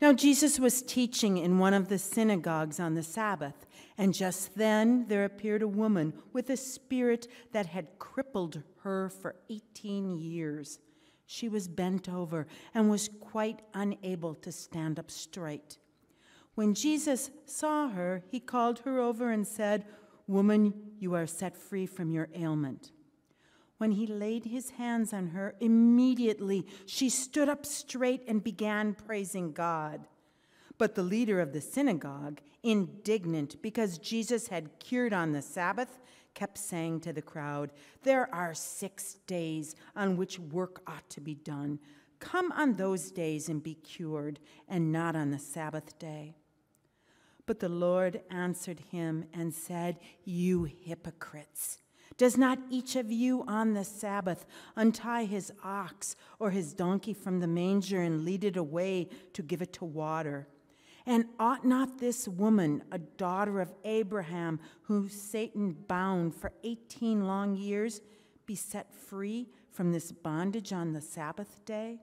Now, Jesus was teaching in one of the synagogues on the Sabbath, and just then there appeared a woman with a spirit that had crippled her for 18 years. She was bent over and was quite unable to stand up straight. When Jesus saw her, he called her over and said, Woman, you are set free from your ailment. When he laid his hands on her, immediately she stood up straight and began praising God. But the leader of the synagogue, indignant because Jesus had cured on the Sabbath, kept saying to the crowd, There are six days on which work ought to be done. Come on those days and be cured, and not on the Sabbath day. But the Lord answered him and said, You hypocrites! Does not each of you on the Sabbath untie his ox or his donkey from the manger and lead it away to give it to water? And ought not this woman, a daughter of Abraham, whom Satan bound for 18 long years, be set free from this bondage on the Sabbath day?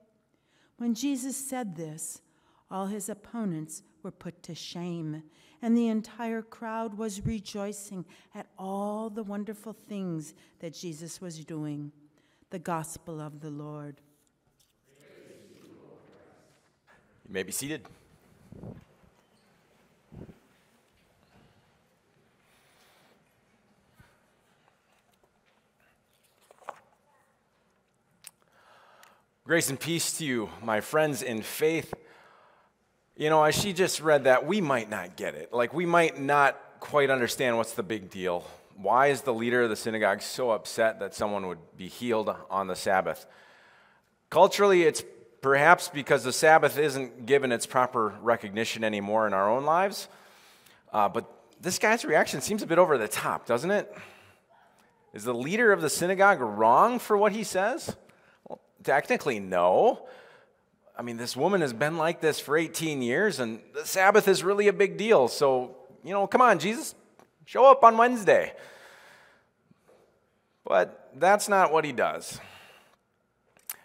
When Jesus said this, all his opponents were put to shame, and the entire crowd was rejoicing at all the wonderful things that Jesus was doing. The gospel of the Lord. You may be seated. Grace and peace to you, my friends in faith. You know, as she just read that, we might not get it. Like, we might not quite understand what's the big deal. Why is the leader of the synagogue so upset that someone would be healed on the Sabbath? Culturally, it's perhaps because the Sabbath isn't given its proper recognition anymore in our own lives. Uh, but this guy's reaction seems a bit over the top, doesn't it? Is the leader of the synagogue wrong for what he says? Well, technically, no. I mean, this woman has been like this for 18 years, and the Sabbath is really a big deal. So, you know, come on, Jesus, show up on Wednesday. But that's not what he does.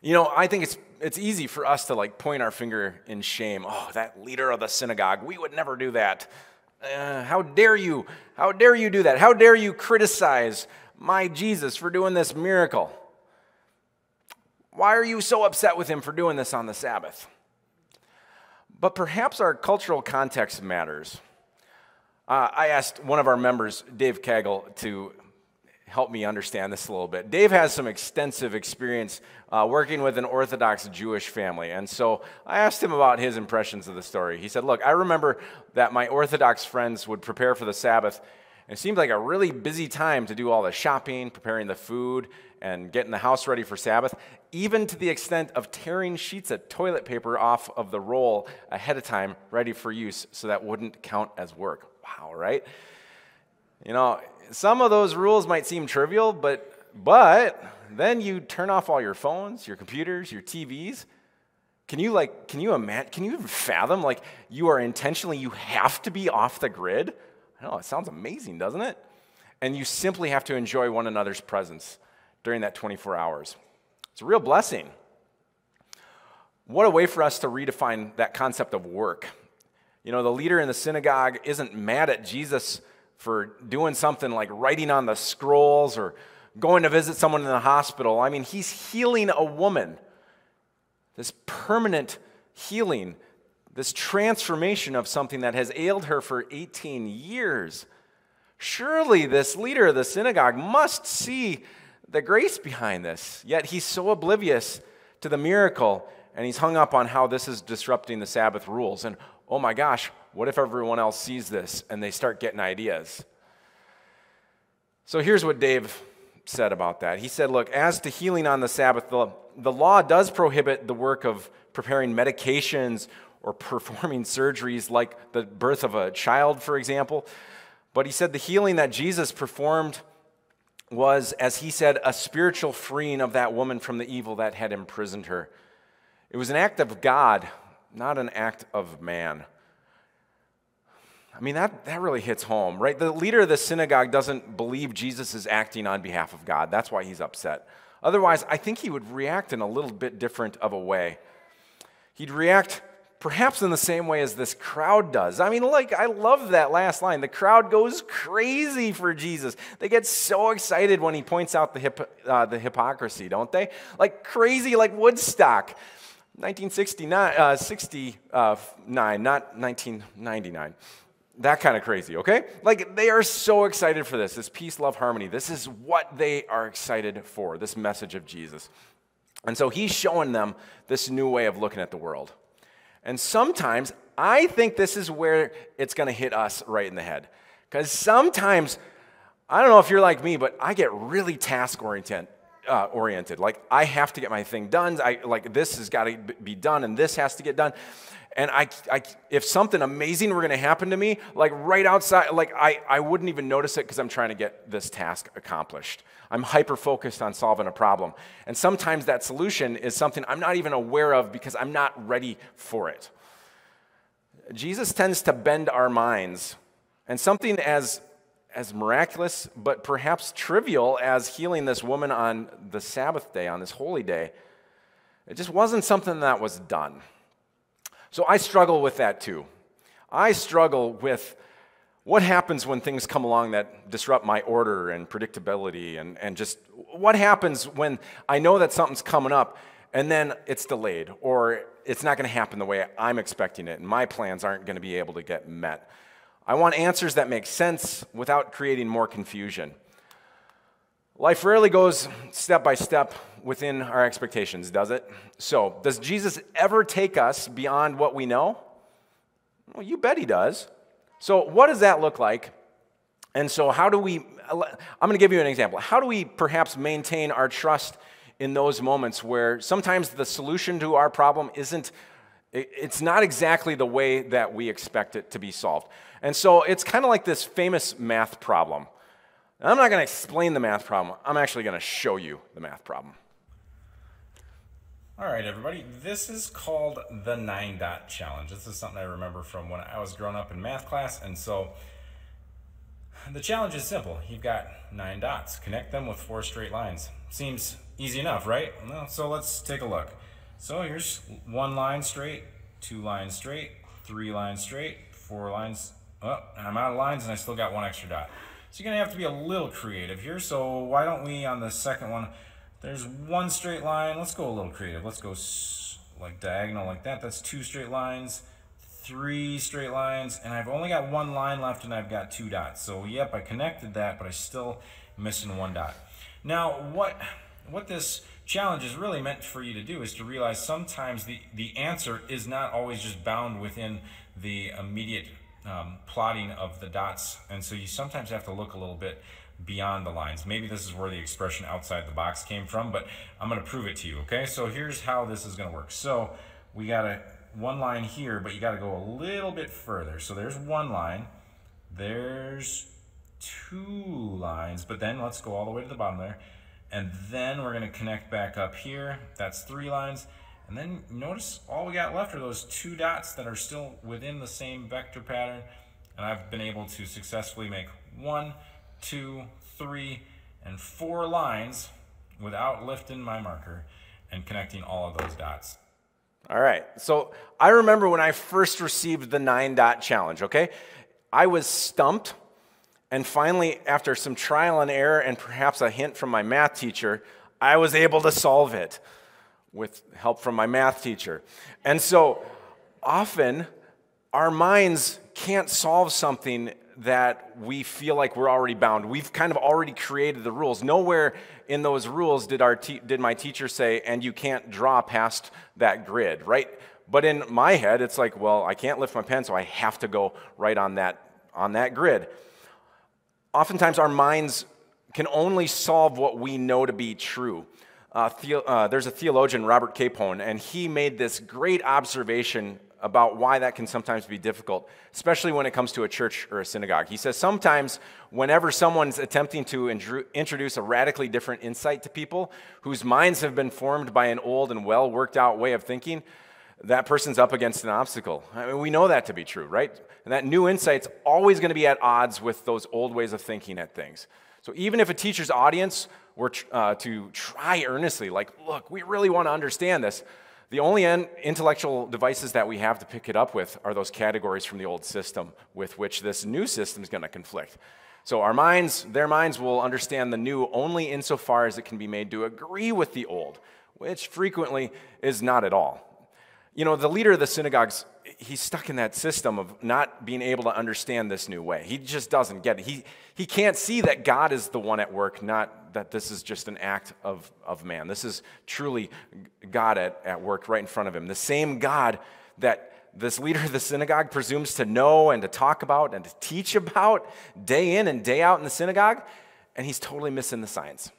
You know, I think it's it's easy for us to like point our finger in shame. Oh, that leader of the synagogue, we would never do that. Uh, how dare you? How dare you do that? How dare you criticize my Jesus for doing this miracle? Why are you so upset with him for doing this on the Sabbath? But perhaps our cultural context matters. Uh, I asked one of our members, Dave Kagel, to help me understand this a little bit. Dave has some extensive experience uh, working with an Orthodox Jewish family. And so I asked him about his impressions of the story. He said, Look, I remember that my Orthodox friends would prepare for the Sabbath. It seemed like a really busy time to do all the shopping, preparing the food, and getting the house ready for Sabbath, even to the extent of tearing sheets of toilet paper off of the roll ahead of time, ready for use, so that wouldn't count as work. Wow, right? You know, some of those rules might seem trivial, but but then you turn off all your phones, your computers, your TVs. Can you like can you imagine can you even fathom like you are intentionally you have to be off the grid? I know it sounds amazing, doesn't it? And you simply have to enjoy one another's presence during that 24 hours. It's a real blessing. What a way for us to redefine that concept of work. You know, the leader in the synagogue isn't mad at Jesus for doing something like writing on the scrolls or going to visit someone in the hospital. I mean, he's healing a woman. This permanent healing, this transformation of something that has ailed her for 18 years. Surely this leader of the synagogue must see the grace behind this. Yet he's so oblivious to the miracle and he's hung up on how this is disrupting the Sabbath rules. And oh my gosh, what if everyone else sees this and they start getting ideas? So here's what Dave said about that. He said, Look, as to healing on the Sabbath, the, the law does prohibit the work of preparing medications or performing surgeries like the birth of a child, for example. But he said the healing that Jesus performed was, as he said, a spiritual freeing of that woman from the evil that had imprisoned her. It was an act of God, not an act of man. I mean, that, that really hits home, right? The leader of the synagogue doesn't believe Jesus is acting on behalf of God. That's why he's upset. Otherwise, I think he would react in a little bit different of a way. He'd react perhaps in the same way as this crowd does. I mean, like, I love that last line. The crowd goes crazy for Jesus. They get so excited when he points out the, hip, uh, the hypocrisy, don't they? Like crazy, like Woodstock. 1969, uh, 69, not 1999 that kind of crazy, okay? Like they are so excited for this, this peace, love, harmony. This is what they are excited for, this message of Jesus. And so he's showing them this new way of looking at the world. And sometimes I think this is where it's going to hit us right in the head. Because sometimes, I don't know if you're like me, but I get really task oriented. Uh, oriented. Like I have to get my thing done. I like this has got to be done, and this has to get done and I, I, if something amazing were going to happen to me, like right outside, like I, I wouldn't even notice it because I'm trying to get this task accomplished. I'm hyper focused on solving a problem. And sometimes that solution is something I'm not even aware of because I'm not ready for it. Jesus tends to bend our minds, and something as as miraculous, but perhaps trivial as healing this woman on the Sabbath day, on this holy day, it just wasn't something that was done. So I struggle with that too. I struggle with what happens when things come along that disrupt my order and predictability, and, and just what happens when I know that something's coming up and then it's delayed or it's not going to happen the way I'm expecting it, and my plans aren't going to be able to get met. I want answers that make sense without creating more confusion. Life rarely goes step by step within our expectations, does it? So, does Jesus ever take us beyond what we know? Well, you bet he does. So, what does that look like? And so, how do we, I'm going to give you an example. How do we perhaps maintain our trust in those moments where sometimes the solution to our problem isn't, it's not exactly the way that we expect it to be solved? And so, it's kind of like this famous math problem. I'm not going to explain the math problem. I'm actually going to show you the math problem. All right, everybody. This is called the nine dot challenge. This is something I remember from when I was growing up in math class. And so the challenge is simple. You've got nine dots. Connect them with four straight lines. Seems easy enough, right? Well, so let's take a look. So here's one line straight, two lines straight, three lines straight, four lines. Oh, I'm out of lines and I still got one extra dot. So you're to have to be a little creative here. So why don't we, on the second one, there's one straight line. Let's go a little creative. Let's go like diagonal like that. That's two straight lines, three straight lines, and I've only got one line left and I've got two dots. So yep, I connected that, but I still missing one dot. Now, what, what this challenge is really meant for you to do is to realize sometimes the, the answer is not always just bound within the immediate um, plotting of the dots. And so you sometimes have to look a little bit beyond the lines. Maybe this is where the expression outside the box came from, but I'm to prove it to you, okay? So here's how this is to work. So we got a one line here, but you got to go a little bit further. So there's one line. There's two lines, but then let's go all the way to the bottom there. And then we're to connect back up here. That's three lines. And then notice all we got left are those two dots that are still within the same vector pattern. And I've been able to successfully make one, two, three, and four lines without lifting my marker and connecting all of those dots. All right. So I remember when I first received the nine dot challenge, okay? I was stumped. And finally, after some trial and error and perhaps a hint from my math teacher, I was able to solve it with help from my math teacher. And so often our minds can't solve something that we feel like we're already bound. We've kind of already created the rules. Nowhere in those rules did, our te- did my teacher say, and you can't draw past that grid, right? But in my head, it's like, well, I can't lift my pen, so I have to go right on that, on that grid. Oftentimes, our minds can only solve what we know to be true uh, the, uh, there's a theologian, Robert Capon, and he made this great observation about why that can sometimes be difficult, especially when it comes to a church or a synagogue. He says sometimes, whenever someone's attempting to introduce a radically different insight to people whose minds have been formed by an old and well worked out way of thinking, that person's up against an obstacle. I mean, we know that to be true, right? And that new insight's always going to be at odds with those old ways of thinking at things. So even if a teacher's audience were uh, to try earnestly, like, look, we really want to understand this, the only intellectual devices that we have to pick it up with are those categories from the old system with which this new system is going to conflict. So our minds, their minds will understand the new only insofar as it can be made to agree with the old, which frequently is not at all. You know, the leader of the synagogues, he's stuck in that system of not being able to understand this new way. He just doesn't get it. He, he can't see that God is the one at work, not that this is just an act of, of man. This is truly God at, at work right in front of him. The same God that this leader of the synagogue presumes to know and to talk about and to teach about day in and day out in the synagogue, and he's totally missing the signs.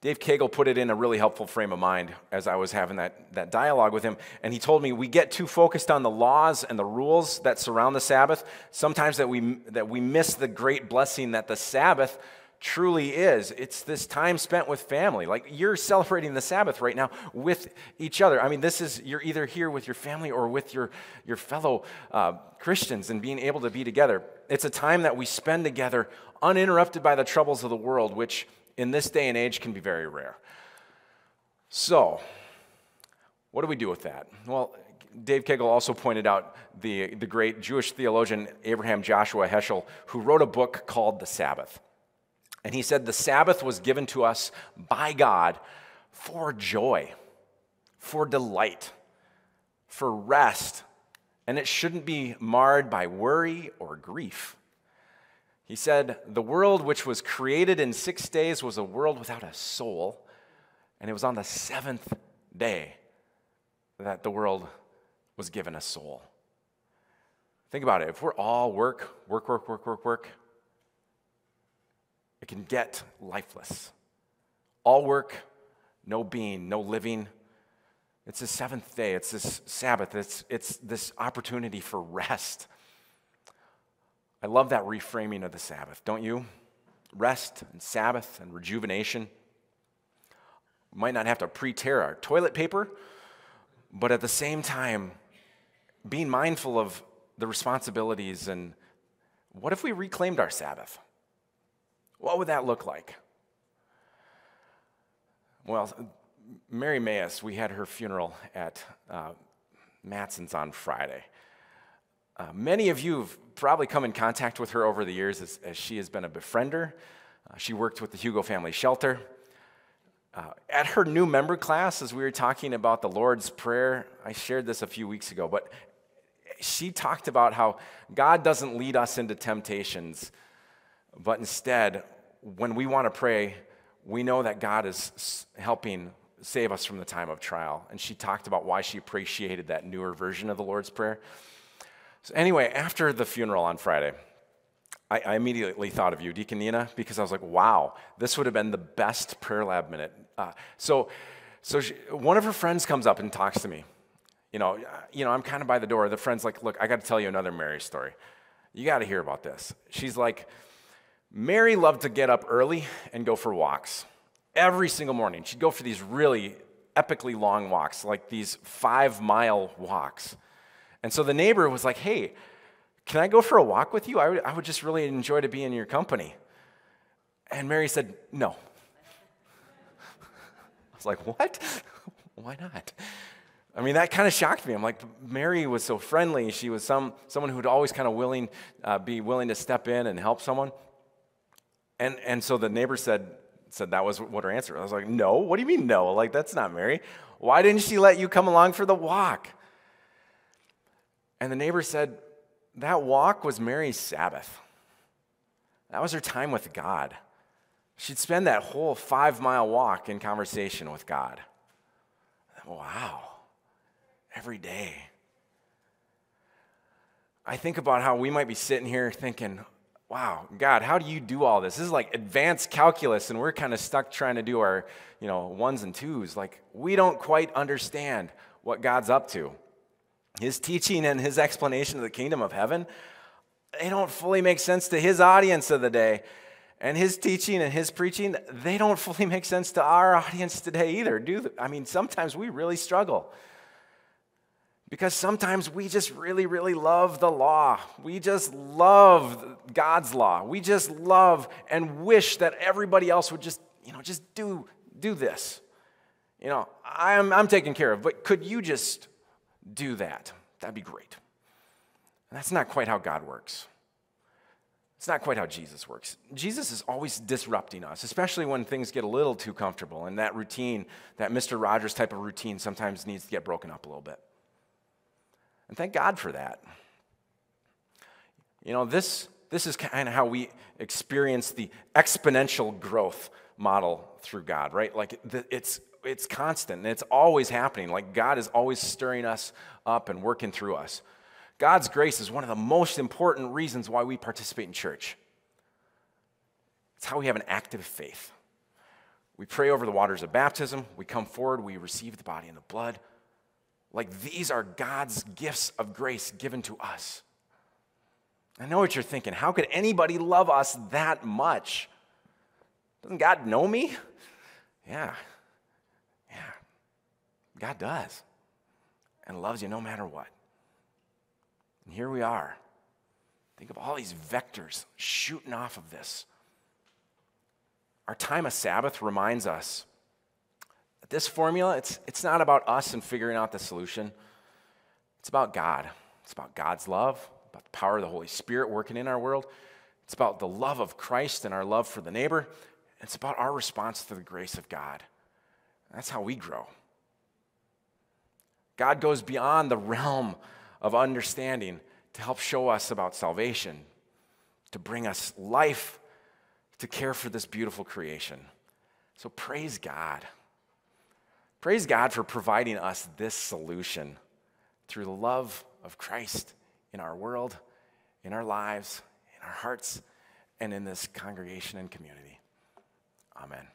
Dave Cagle put it in a really helpful frame of mind as I was having that, that dialogue with him. And he told me we get too focused on the laws and the rules that surround the Sabbath, sometimes that we, that we miss the great blessing that the Sabbath truly is. It's this time spent with family. Like you're celebrating the Sabbath right now with each other. I mean, this is, you're either here with your family or with your, your fellow uh, Christians and being able to be together. It's a time that we spend together uninterrupted by the troubles of the world, which in this day and age can be very rare. So, what do we do with that? Well, Dave Cagle also pointed out the, the great Jewish theologian Abraham Joshua Heschel, who wrote a book called The Sabbath. And he said the Sabbath was given to us by God for joy, for delight, for rest, and it shouldn't be marred by worry or grief. He said, The world which was created in six days was a world without a soul, and it was on the seventh day that the world was given a soul. Think about it. If we're all work, work, work, work, work, work, it can get lifeless. All work, no being, no living. It's the seventh day, it's this Sabbath, it's, it's this opportunity for rest. I love that reframing of the Sabbath, don't you? Rest and Sabbath and rejuvenation. We might not have to pre tear our toilet paper, but at the same time, being mindful of the responsibilities and what if we reclaimed our Sabbath? What would that look like? Well, Mary Mayes, we had her funeral at uh, Matson's on Friday. Uh, many of you have probably come in contact with her over the years as, as she has been a befriender. Uh, she worked with the Hugo Family Shelter. Uh, at her new member class, as we were talking about the Lord's Prayer, I shared this a few weeks ago, but she talked about how God doesn't lead us into temptations, but instead, when we want to pray, we know that God is helping save us from the time of trial. And she talked about why she appreciated that newer version of the Lord's Prayer. So, anyway, after the funeral on Friday, I, I, immediately thought of you, Deacon Nina, because I was like, wow, this would have been the best prayer lab minute. Uh, so, so she, one of her friends comes up and talks to me. You know, you know, I'm kind of by the door. The friend's like, look, I got to tell you another Mary story. You got to hear about this. She's like, Mary loved to get up early and go for walks every single morning. She'd go for these really epically long walks, like these five mile walks. And so the neighbor was like, hey, can I go for a walk with you? I would, I would just really enjoy to be in your company. And Mary said, no. I was like, what? Why not? I mean, that kind of shocked me. I'm like, Mary was so friendly. She was some, someone who would always kind of willing, uh, be willing to step in and help someone. And, and so the neighbor said, said that was what her answer. I was like, no, what do you mean no? Like, that's not Mary. Why didn't she let you come along for the walk? And the neighbor said, That walk was Mary's Sabbath. That was her time with God. She'd spend that whole five mile walk in conversation with God. Wow. Every day. I think about how we might be sitting here thinking, wow, God, how do you do all this? This is like advanced calculus, and we're kind of stuck trying to do our, you know, ones and twos. Like, we don't quite understand what God's up to. His teaching and his explanation of the kingdom of heaven, they don't fully make sense to his audience of the day. And his teaching and his preaching, they don't fully make sense to our audience today either, do I mean, sometimes we really struggle. Because sometimes we just really, really love the law. We just love God's law. We just love and wish that everybody else would just, you know, just do, do this. You know, I'm, I'm taken care of, but could you just do that? That'd be great. that's not quite how God works. It's not quite how Jesus works. Jesus is always disrupting us, especially when things get a little too comfortable. And that routine, that Mr. Rogers type of routine, sometimes needs to get broken up a little bit. And thank God for that. You know, this, this is kind of how we experience the exponential growth model through God, right? Like it's, it's constant and it's always happening. Like God is always stirring us up and working through us. God's grace is one of the most important reasons why we participate in church. It's how we have an active faith. We pray over the waters of baptism, we come forward, we receive the body and the blood. Like these are God's gifts of grace given to us. I know what you're thinking. How could anybody love us that much? Doesn't God know me? Yeah. God does. And loves you no matter what. And here we are. Think of all these vectors shooting off of this. Our time of Sabbath reminds us that this formula, it's, it's not about us and figuring out the solution. It's about God. It's about God's love, about the power of the Holy Spirit working in our world. It's about the love of Christ and our love for the neighbor. It's about our response to the grace of God. That's how we grow. God goes beyond the realm of understanding to help show us about salvation, to bring us life, to care for this beautiful creation. So praise God. Praise God for providing us this solution through the love of Christ in our world, in our lives, in our hearts, and in this congregation and community. Amen.